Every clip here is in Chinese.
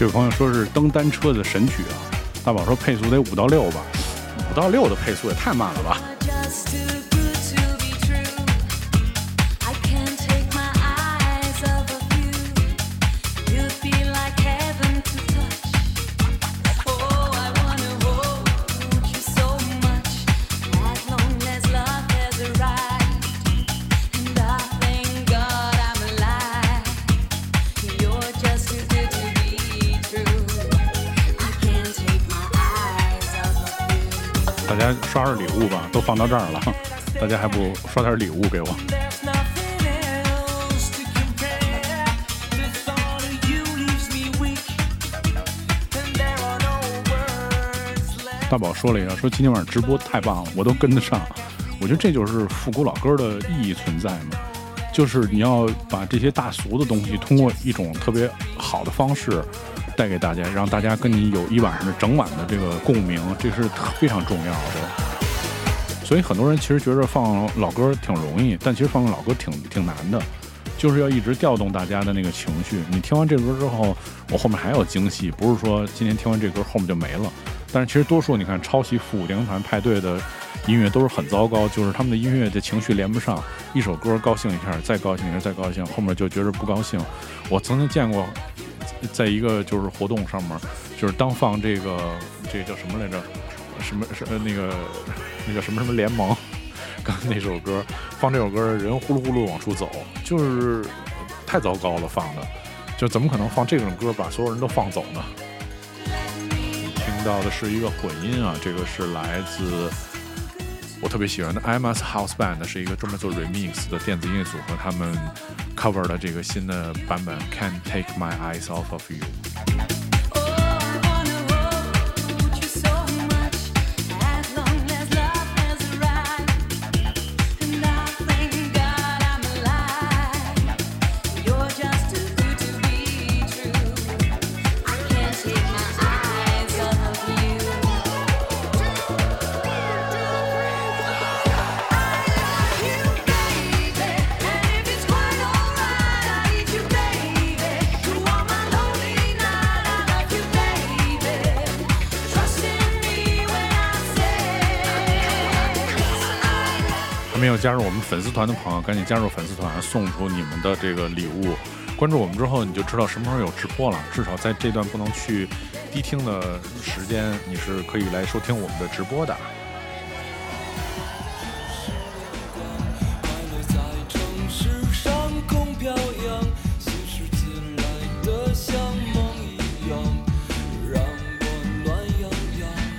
这位朋友说是蹬单车的神曲啊，大宝说配速得五到六吧，五到六的配速也太慢了吧。刷刷礼物吧，都放到这儿了，大家还不刷点礼物给我？大宝说了一下，说今天晚上直播太棒了，我都跟得上。我觉得这就是复古老歌的意义存在嘛，就是你要把这些大俗的东西，通过一种特别好的方式。带给大家，让大家跟你有一晚上的整晚的这个共鸣，这是非常重要的。所以很多人其实觉得放老歌挺容易，但其实放老歌挺挺难的，就是要一直调动大家的那个情绪。你听完这歌之后，我后面还有惊喜，不是说今天听完这歌后面就没了。但是其实多数你看抄袭复古电团派对的音乐都是很糟糕，就是他们的音乐的情绪连不上，一首歌高兴一下，再高兴一下，再高兴，后面就觉得不高兴。我曾经见过。在一个就是活动上面，就是当放这个这个叫什么来着？什么是那个那个什么什么联盟？刚那首歌放这首歌，人呼噜呼噜往出走，就是太糟糕了。放的就怎么可能放这种歌把所有人都放走呢？到的是一个混音啊，这个是来自我特别喜欢的 MS House Band，是一个专门做 remix 的电子音乐组合，他们。cover 的这个新的版本，Can't Take My Eyes Off of You。加入我们粉丝团的朋友，赶紧加入粉丝团，送出你们的这个礼物。关注我们之后，你就知道什么时候有直播了。至少在这段不能去低听的时间，你是可以来收听我们的直播的。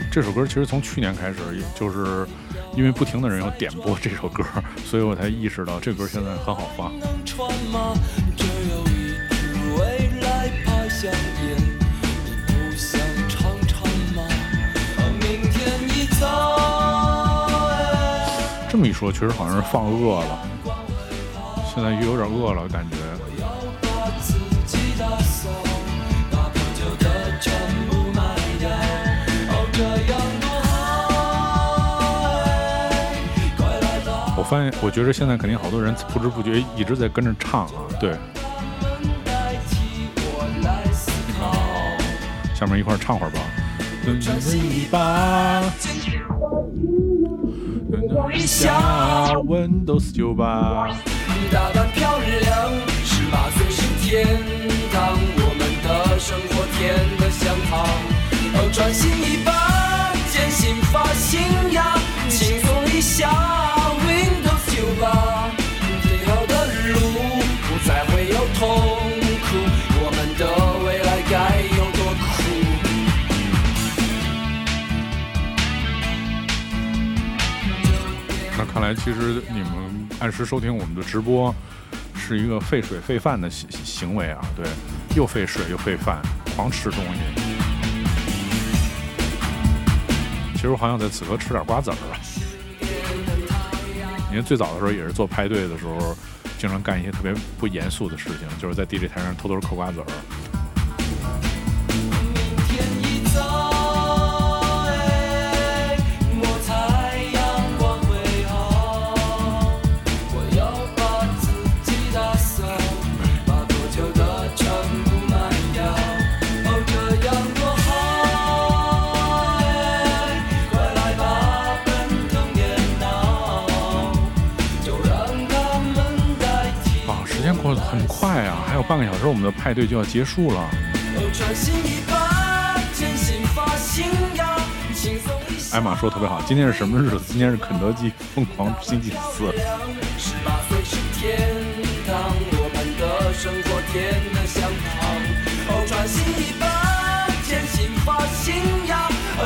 这首歌其实从去年开始，也就是。因为不停的人要点播这首歌，所以我才意识到这歌现在很好放。这么一说，确实好像是放饿了，现在又有点饿了，感觉。发现，我觉得现在肯定好多人不知不觉一直在跟着唱啊，对。下面一块唱会儿吧。一下 Windows 九八。大胆漂亮，十八岁是天堂，我们的生活甜得像糖。哦，专心一把，坚信发信仰，轻松一下。吧。最后的路不再会有痛苦，我们的未来该有多苦？那看来，其实你们按时收听我们的直播，是一个费水费饭的行行为啊！对，又费水又费饭，狂吃东西。其实我好想在此刻吃点瓜子儿啊！因为最早的时候也是做派对的时候，经常干一些特别不严肃的事情，就是在 DJ 台上偷偷嗑瓜子儿。时，我们的派对就要结束了。艾玛说特别好，今天是什么日子？今天是肯德基疯狂星期四。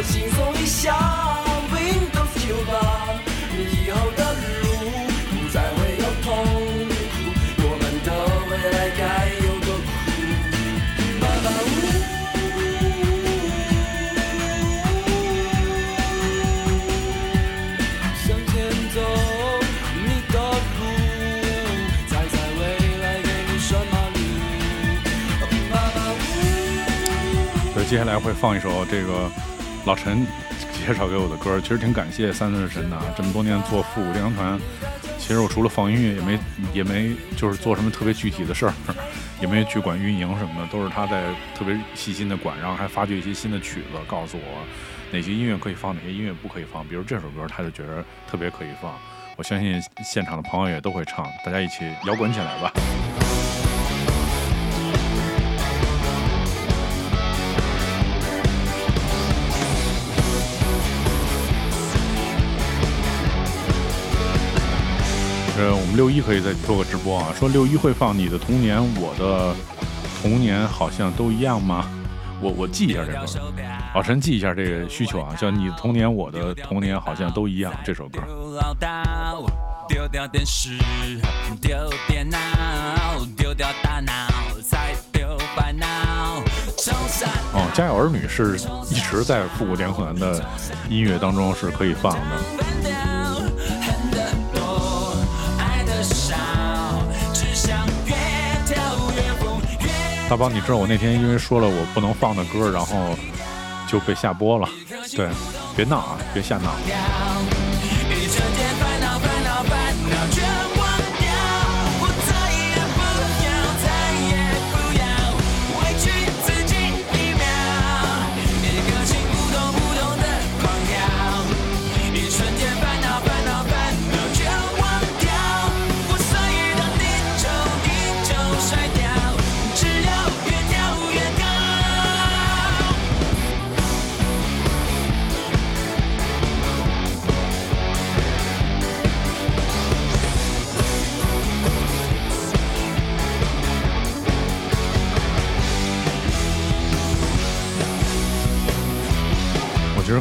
轻松一下。接下来会放一首这个老陈介绍给我的歌，其实挺感谢三四神的，这么多年做复古电影团，其实我除了放音乐，也没也没就是做什么特别具体的事儿，也没去管运营什么的，都是他在特别细心的管，然后还发掘一些新的曲子，告诉我哪些音乐可以放，哪些音乐不可以放。比如这首歌，他就觉得特别可以放，我相信现场的朋友也都会唱，大家一起摇滚起来吧。呃，我们六一可以再做个直播啊。说六一会放你的童年，我的童年好像都一样吗？我我记一下这个，老陈记一下这个需求啊，叫你的童年，我的童年好像都一样这首歌。丢掉电视，丢电脑，丢掉大脑，再丢烦恼。哦，家有儿女是一直在复古电团的音乐当中是可以放的。大宝，你知道我那天因为说了我不能放的歌，然后就被下播了。对，别闹啊，别瞎闹。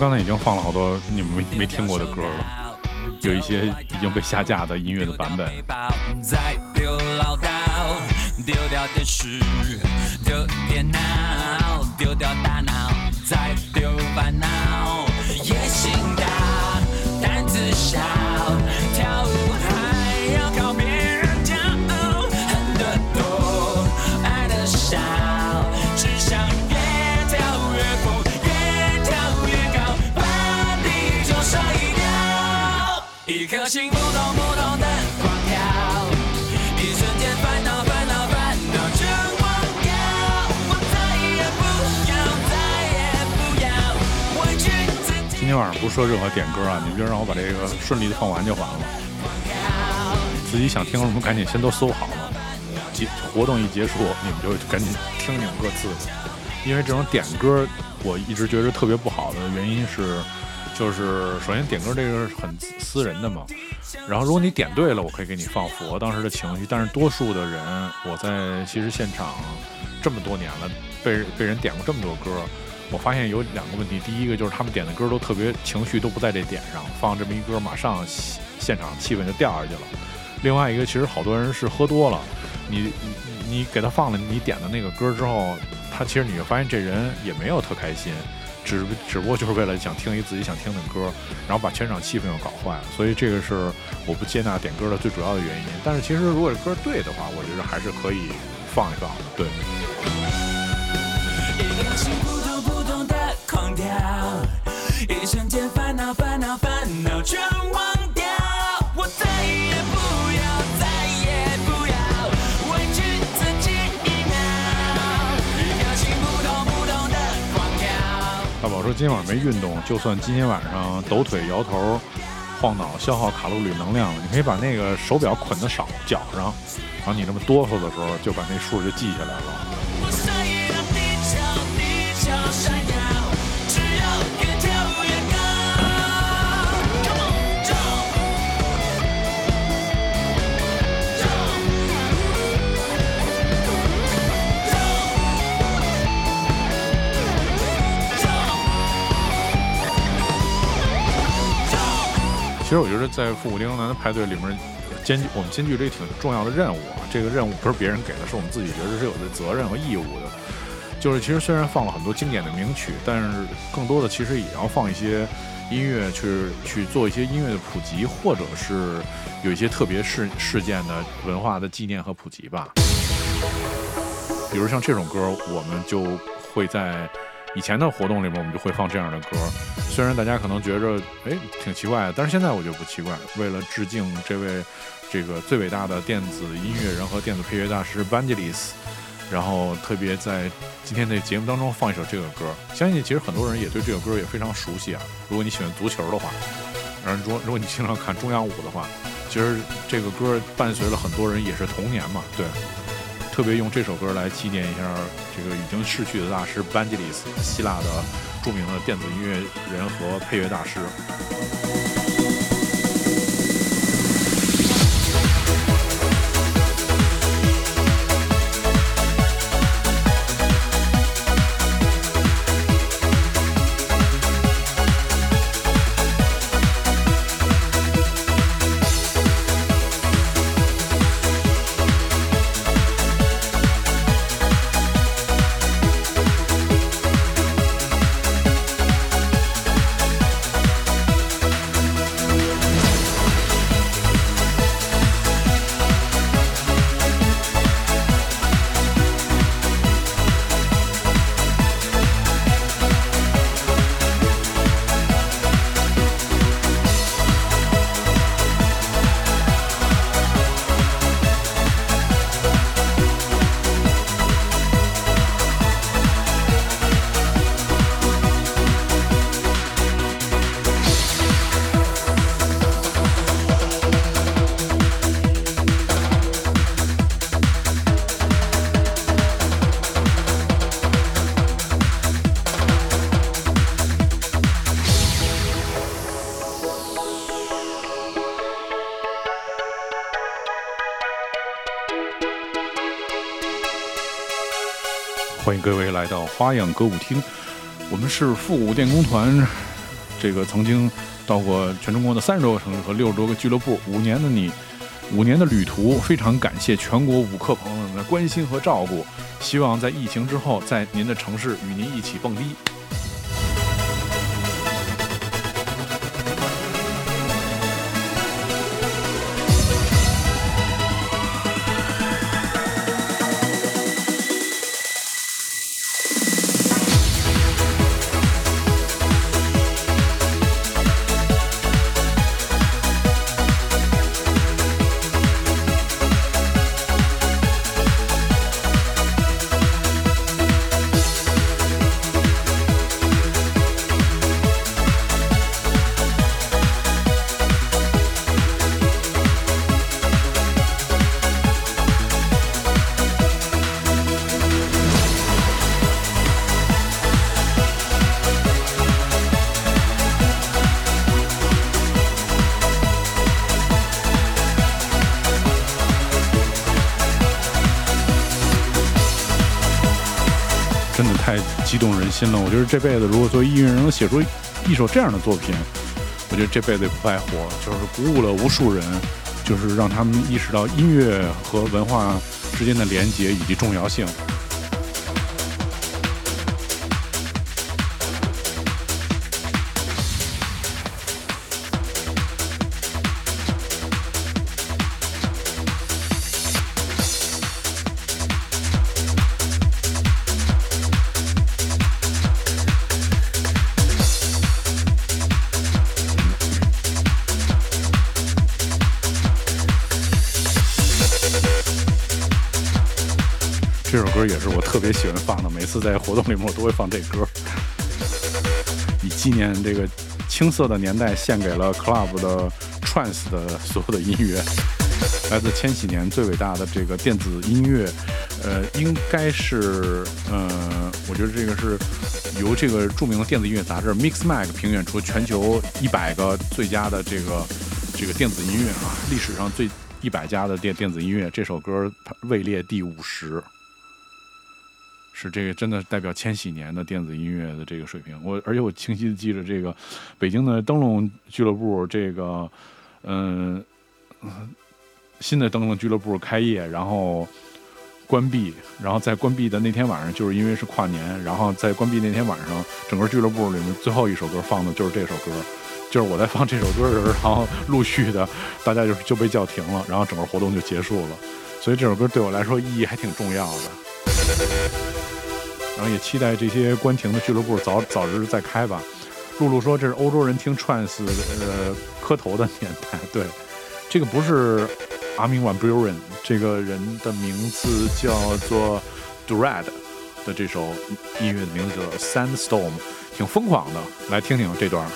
刚才已经放了好多你们没没听过的歌了，有一些已经被下架的音乐的版本。丢掉电视，丢电脑，丢掉大脑，再丢烦恼。野心大，胆子小，不说任何点歌啊，你们就让我把这个顺利的放完就完了。自己想听什么赶紧先都搜好了，结活动一结束你们就赶紧听你们各自的，因为这种点歌我一直觉得特别不好的原因是。就是首先点歌这个是很私人的嘛，然后如果你点对了，我可以给你放符合当时的情绪。但是多数的人，我在其实现场这么多年了，被被人点过这么多歌，我发现有两个问题。第一个就是他们点的歌都特别情绪都不在这点上，放这么一歌，马上现场气氛就掉下去了。另外一个，其实好多人是喝多了，你你给他放了你点的那个歌之后，他其实你会发现这人也没有特开心。只只不过就是为了想听一自己想听的歌，然后把全场气氛又搞坏了，所以这个是我不接纳点歌的最主要的原因。但是其实如果歌对的话，我觉得还是可以放一放的。对对。一瞬间烦恼烦恼烦恼全忘掉，我再也不要再也不要委屈自己一秒，一颗心扑通扑通的狂跳。大宝说今天晚上没运动，就算今天晚上抖腿摇头，晃脑、消耗卡路里能量了。你可以把那个手表捆在手脚上，然后你这么哆嗦的时候，就把那数就记下来了。其实我觉得在复古电工男的派对里面，兼具我们兼具这挺重要的任务啊。这个任务不是别人给的，是我们自己觉得是有的责任和义务的。就是其实虽然放了很多经典的名曲，但是更多的其实也要放一些音乐去去做一些音乐的普及，或者是有一些特别事事件的文化的纪念和普及吧。比如像这种歌，我们就会在。以前的活动里面，我们就会放这样的歌，虽然大家可能觉着哎挺奇怪的，但是现在我觉得不奇怪。为了致敬这位这个最伟大的电子音乐人和电子配乐大师 Vangelis，然后特别在今天的节目当中放一首这个歌。相信其实很多人也对这个歌也非常熟悉啊。如果你喜欢足球的话，然后如果如果你经常看中央五的话，其实这个歌伴随了很多人也是童年嘛，对。特别用这首歌来纪念一下这个已经逝去的大师班吉里斯希腊的著名的电子音乐人和配乐大师。花样歌舞厅，我们是复古电工团，这个曾经到过全中国的三十多个城市和六十多个俱乐部，五年的你，五年的旅途，非常感谢全国舞客朋友们的关心和照顾，希望在疫情之后，在您的城市与您一起蹦迪。心了！我觉得这辈子如果作为音乐人能写出一首这样的作品，我觉得这辈子也不白活。就是鼓舞了无数人，就是让他们意识到音乐和文化之间的连接以及重要性。这首歌也是我特别喜欢放的，每次在活动里面我都会放这歌。以纪念这个青涩的年代，献给了 club 的 trance 的所有的音乐，来自千禧年最伟大的这个电子音乐，呃，应该是，呃，我觉得这个是由这个著名的电子音乐杂志 Mixmag 评选出全球一百个最佳的这个这个电子音乐啊，历史上最一百家的电电子音乐，这首歌位列第五十。是这个真的代表千禧年的电子音乐的这个水平，我而且我清晰的记着这个北京的灯笼俱乐部，这个嗯新的灯笼俱乐部开业，然后关闭，然后在关闭的那天晚上，就是因为是跨年，然后在关闭那天晚上，整个俱乐部里面最后一首歌放的就是这首歌，就是我在放这首歌的时候，然后陆续的大家就就被叫停了，然后整个活动就结束了，所以这首歌对我来说意义还挺重要的。然后也期待这些关停的俱乐部早早日再开吧。露露说这是欧洲人听 trance 呃磕头的年代。对，这个不是 Armin van Buuren，这个人的名字叫做 Dread 的这首音乐的名字叫 Sandstorm，挺疯狂的。来听听这段。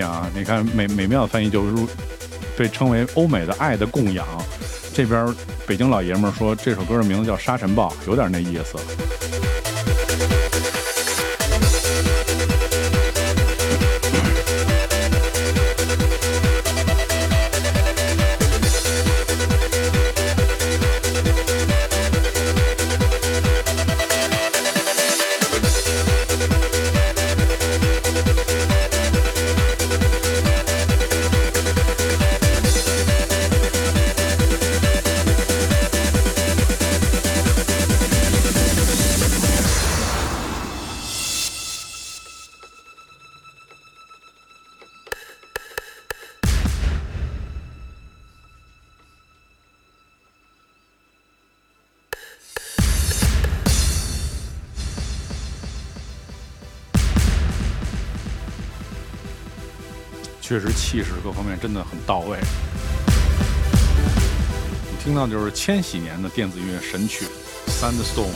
啊，你看美美妙的翻译就是被称为欧美的爱的供养，这边北京老爷们说这首歌的名字叫沙尘暴，有点那意思。确实，气势各方面真的很到位。你听到就是千禧年的电子音乐神曲《Sandstone》。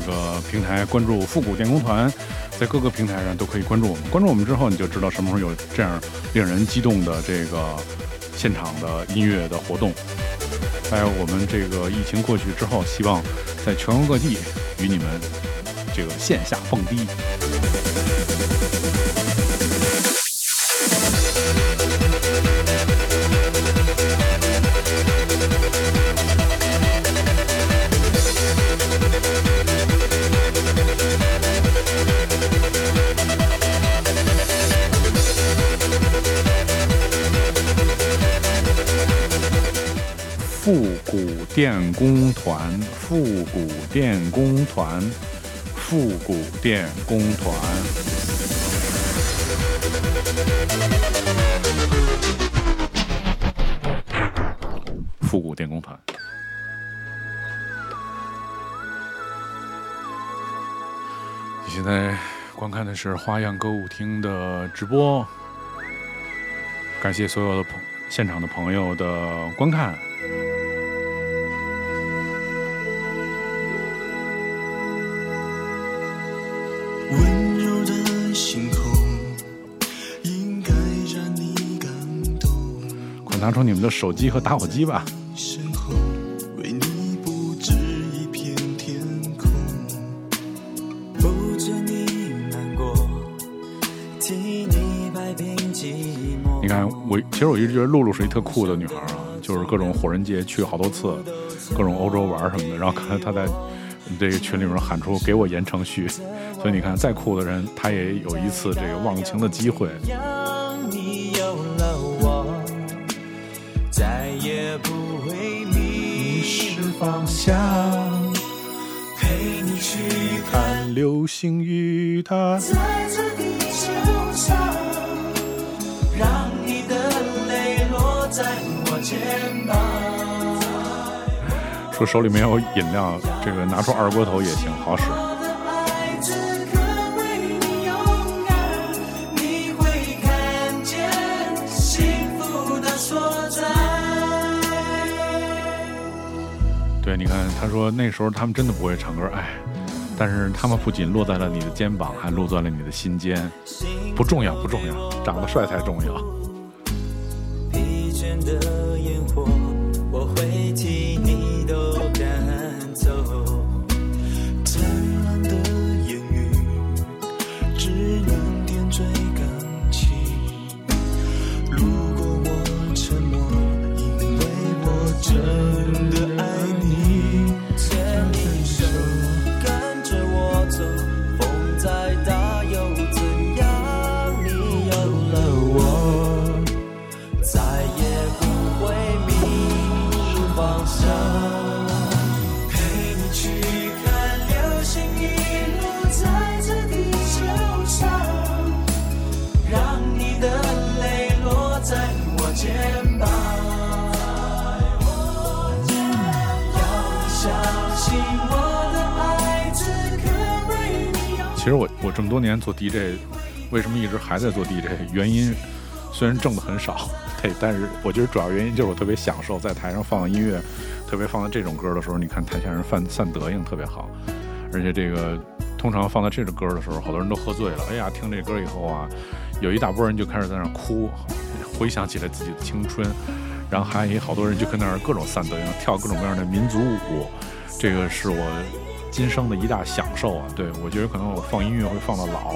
个平台关注复古电工团，在各个平台上都可以关注我们。关注我们之后，你就知道什么时候有这样令人激动的这个现场的音乐的活动。还有我们这个疫情过去之后，希望在全国各地与你们这个线下蹦迪。电工团，复古电工团，复古电工团，复古电工团。你现在观看的是花样歌舞厅的直播，感谢所有的朋现场的朋友的观看。拿出你们的手机和打火机吧。你看，我其实我一直觉得露露是一特酷的女孩啊，就是各种火人节去好多次，各种欧洲玩什么的，然后看她在这个群里面喊出“给我言承旭”。所以你看，再酷的人，他也有一次这个忘情的机会。陪你去看流星雨，它在这地球上，让你的泪落在我肩膀。说手里没有饮料，这个拿出二锅头也行，好使。你看，他说那时候他们真的不会唱歌，哎，但是他们不仅落在了你的肩膀，还落在了你的心间。不重要，不重要，长得帅才重要。我这么多年做 DJ，为什么一直还在做 DJ？原因虽然挣的很少，对，但是我觉得主要原因就是我特别享受在台上放音乐，特别放到这种歌的时候，你看台下人散散德行特别好，而且这个通常放到这种歌的时候，好多人都喝醉了，哎呀，听这歌以后啊，有一大波人就开始在那哭，回想起来自己的青春，然后还有好多人就跟那儿各种散德行，跳各种各样的民族舞，这个是我。今生的一大享受啊！对我觉得可能我放音乐会放到老，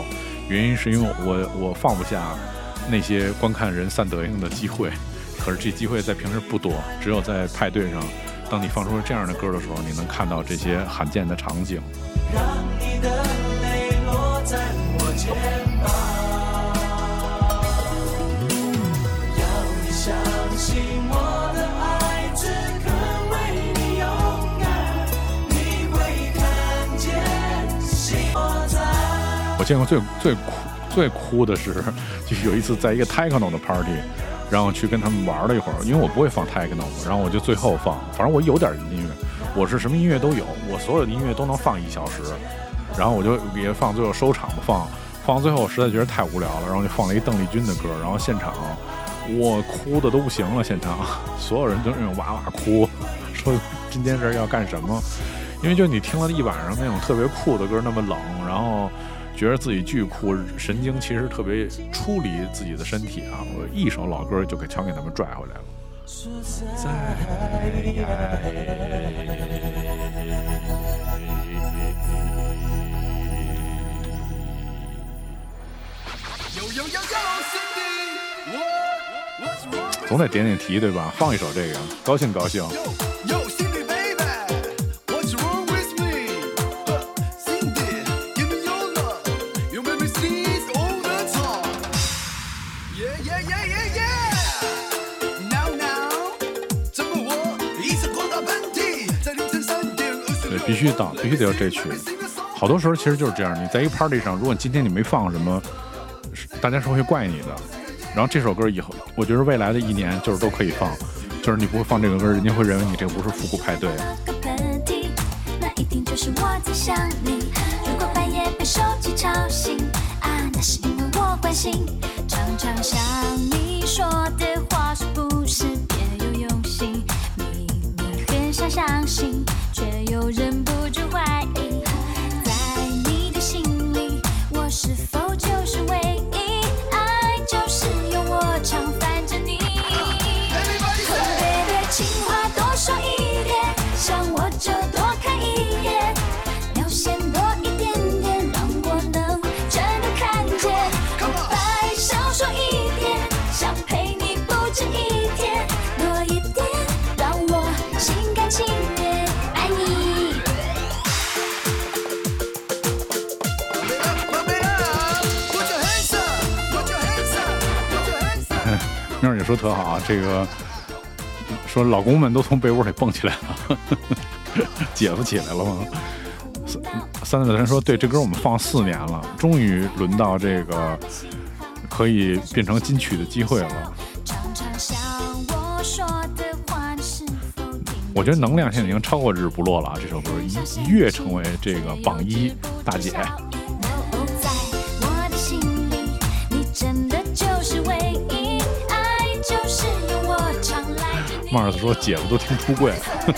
原因是因为我我放不下那些观看人散德行的机会，可是这机会在平时不多，只有在派对上，当你放出这样的歌的时候，你能看到这些罕见的场景。让你的见过最最酷最酷的是，就有一次在一个 techno 的 party，然后去跟他们玩了一会儿。因为我不会放 techno，然后我就最后放，反正我有点音乐，我是什么音乐都有，我所有的音乐都能放一小时。然后我就也放最后收场放，放最后我实在觉得太无聊了，然后就放了一邓丽君的歌，然后现场我哭的都不行了，现场所有人都那种哇哇哭，说今天是要干什么？因为就你听了一晚上那种特别酷的歌，那么冷，然后。觉得自己巨酷，神经其实特别出离自己的身体啊！我一首老歌就给全给他们拽回来了。总得点点题对吧？放一首这个，高兴高兴。必须到，必须得要这曲，好多时候其实就是这样，你在一个 party 上，如果今天你没放什么，大家是会怪你的，然后这首歌以后，我觉得未来的一年就是都可以放，就是你不会放这个歌，人家会认为你这个不是复古派对。如果半夜被手机吵醒，啊，那是因为我关心，常常想你说的话，是不是？特好啊，这个说老公们都从被窝里蹦起来了，姐夫起来了吗？三三子人说，对，这歌我们放四年了，终于轮到这个可以变成金曲的机会了。我觉得能量现在已经超过日不落了啊！这首歌一一跃成为这个榜一大姐。说：“姐夫都听出柜了。”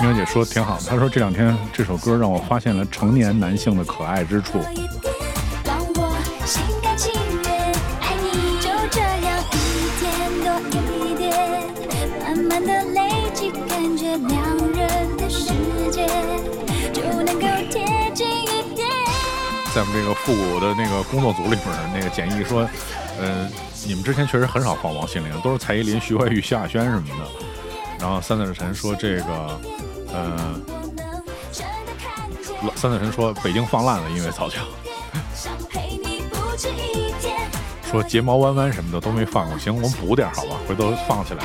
明姐说挺好的，她说这两天这首歌让我发现了成年男性的可爱之处。复古的那个工作组里面，那个简易说，嗯，你们之前确实很少放王心凌，都是蔡依林、徐怀钰、萧亚轩什么的。然后三子神说这个。嗯，三字神说北京放烂了，因为早就 说睫毛弯弯什么的都没放过，行，我们补点好吧，回头放起来。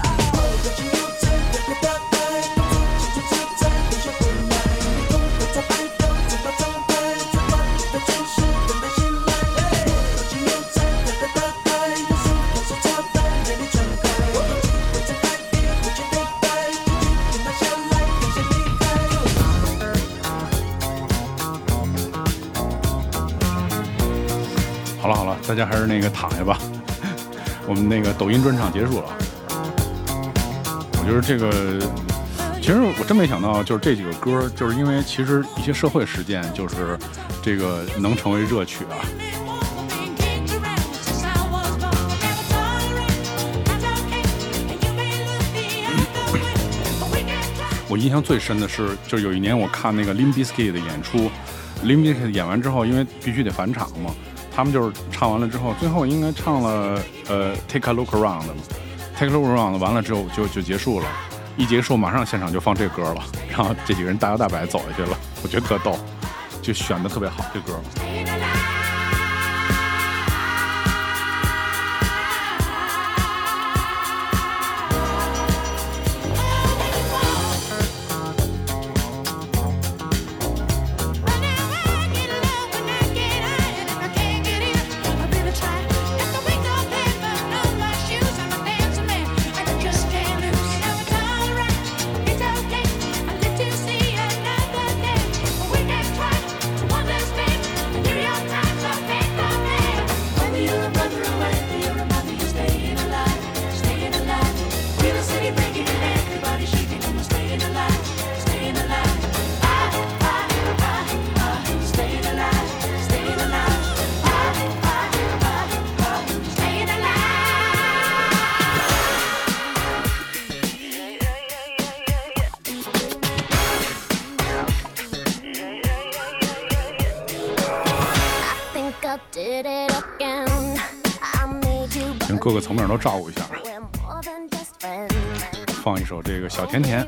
大家还是那个躺下吧，我们那个抖音专场结束了。我觉得这个，其实我真没想到，就是这几个歌，就是因为其实一些社会实践，就是这个能成为热曲啊。我印象最深的是，就有一年我看那个 Limp Bizkit 的演出，Limp Bizkit 演完之后，因为必须得返场嘛。他们就是唱完了之后，最后应该唱了呃 Take a Look Around，Take a Look Around 完了之后就就结束了，一结束马上现场就放这歌了，然后这几个人大摇大摆走下去了，我觉得特逗，就选的特别好这歌。这个小甜甜。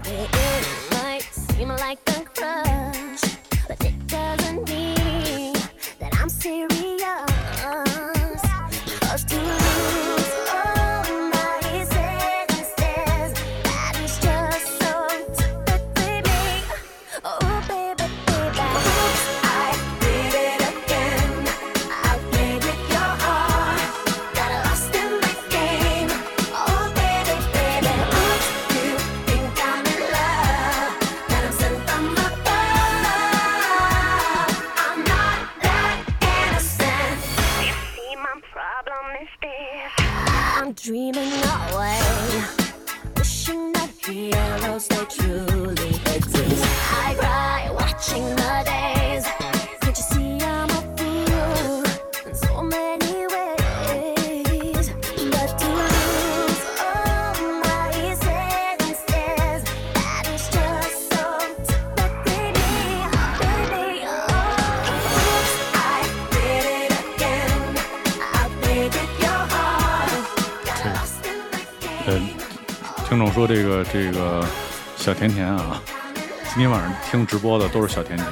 这个小甜甜啊，今天晚上听直播的都是小甜甜。”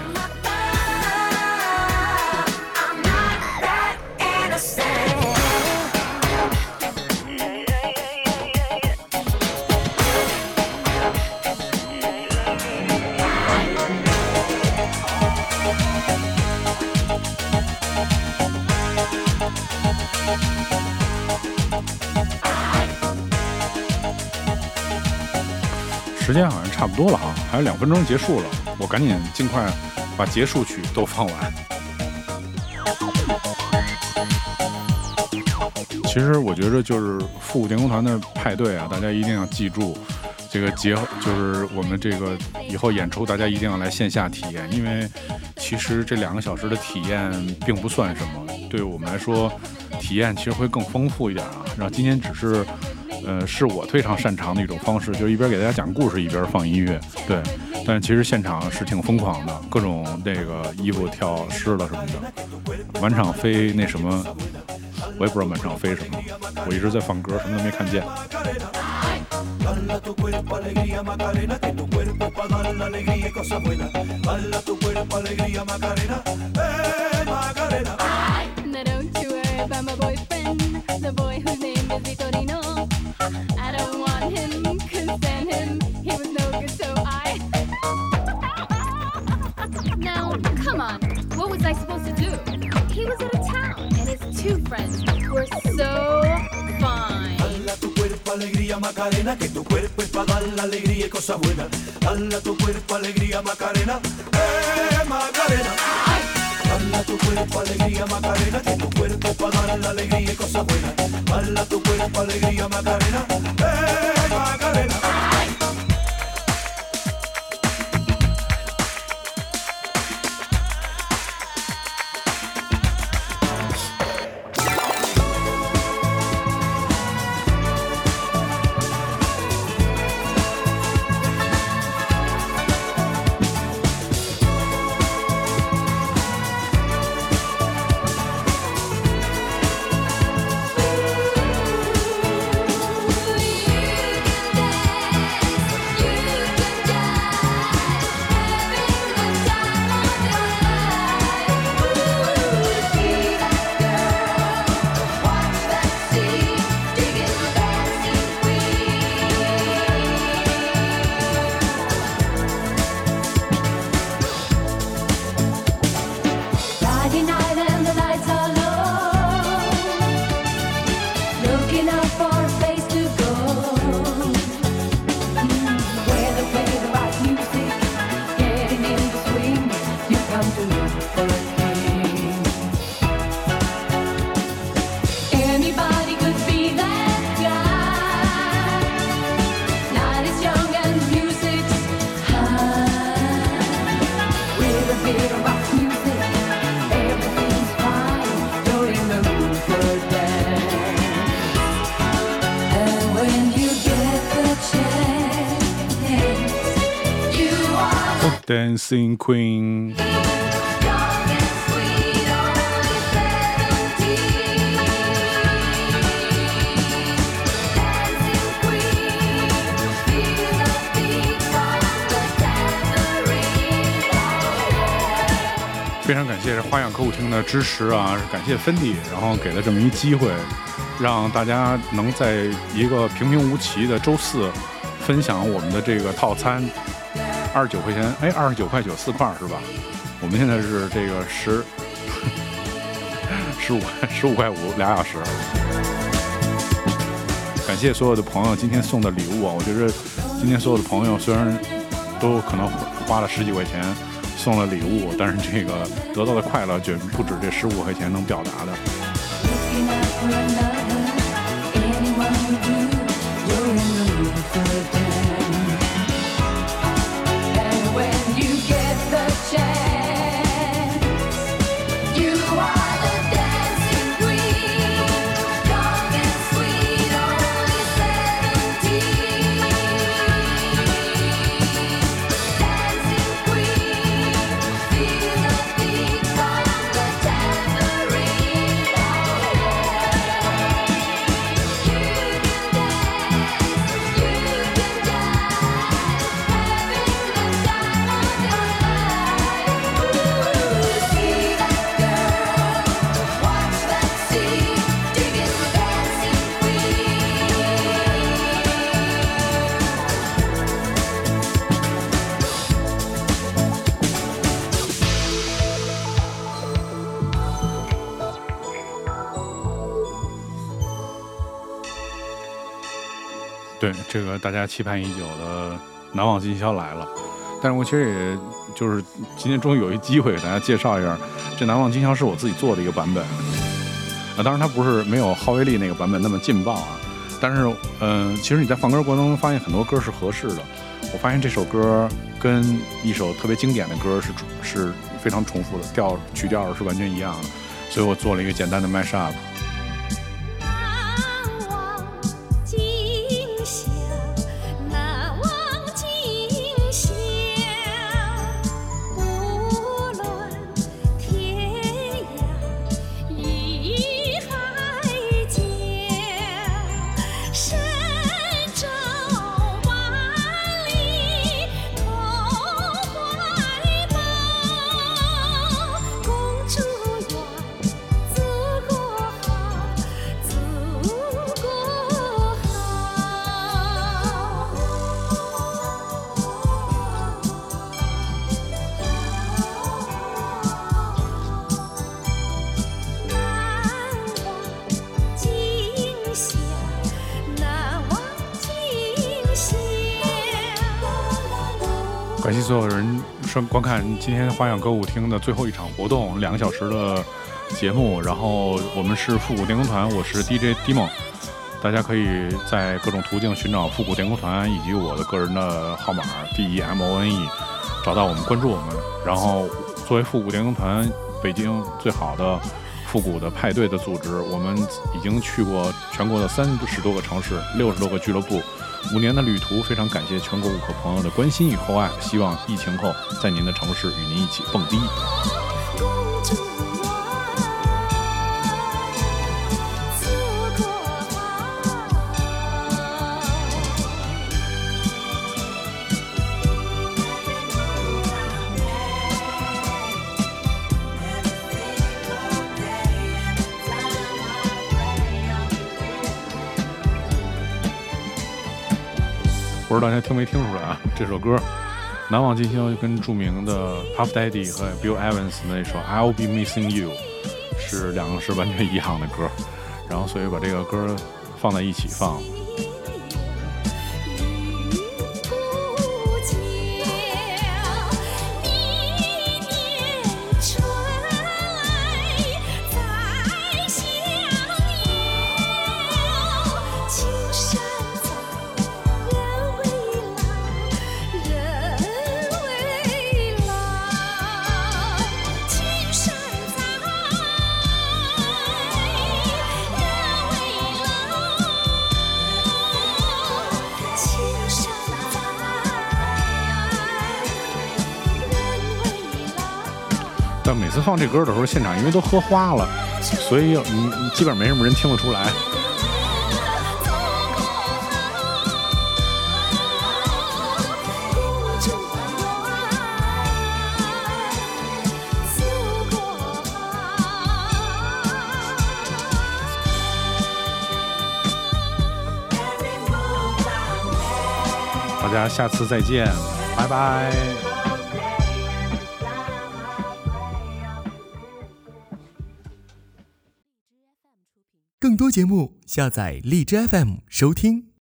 时间好像差不多了哈，还有两分钟结束了，我赶紧尽快把结束曲都放完。其实我觉得就是复古电工团的派对啊，大家一定要记住，这个结就是我们这个以后演出，大家一定要来线下体验，因为其实这两个小时的体验并不算什么，对我们来说，体验其实会更丰富一点啊。然后今天只是。呃，是我非常擅长的一种方式，就是一边给大家讲故事，一边放音乐。对，但其实现场是挺疯狂的，各种那个衣服跳湿了什么的，满场飞那什么，我也不知道满场飞什么，我一直在放歌，什么都没看见。Macarena, que tu cuerpo es para dar la alegría y cosas buenas. Hala tu cuerpo, alegría, Macarena, eh, Macarena. Hala tu cuerpo, alegría, Macarena, que tu cuerpo para dar la alegría y cosas buenas. Hala tu cuerpo, alegría, Macarena, eh, Macarena.，Dancing Queen。非常感谢花样歌舞厅的支持啊！感谢芬迪，然后给了这么一机会，让大家能在一个平平无奇的周四分享我们的这个套餐。二十九块钱，哎，二十九块九四块是吧？我们现在是这个十十五十五块五俩小时。感谢所有的朋友今天送的礼物啊！我觉得今天所有的朋友虽然都可能花了十几块钱送了礼物，但是这个得到的快乐绝不止这十五块钱能表达的。对，这个大家期盼已久的《难忘今宵》来了，但是我其实也就是今天终于有一机会给大家介绍一下，这《难忘今宵》是我自己做的一个版本，啊，当然它不是没有浩威利那个版本那么劲爆啊，但是，嗯，其实你在放歌过程中发现很多歌是合适的，我发现这首歌跟一首特别经典的歌是是非常重复的，调曲调是完全一样的，所以我做了一个简单的 mash up。感谢所有人观观看今天花样歌舞厅的最后一场活动，两个小时的节目。然后我们是复古电工团，我是 DJ D 梦大家可以在各种途径寻找复古电工团以及我的个人的号码 D E M O N E，找到我们关注我们。然后作为复古电工团北京最好的复古的派对的组织，我们已经去过全国的三十多个城市，六十多个俱乐部。五年的旅途，非常感谢全国顾客朋友的关心与厚爱。希望疫情后，在您的城市与您一起蹦迪。不知道大家听没听出来啊？这首歌《难忘今宵》跟著名的 Puff Daddy 和 Bill Evans 那首《I'll Be Missing You》是两个是完全一样的歌，然后所以把这个歌放在一起放。放这歌的时候，现场因为都喝花了，所以你基本上没什么人听得出来。大家下次再见，拜拜。节目，下载荔枝 FM 收听。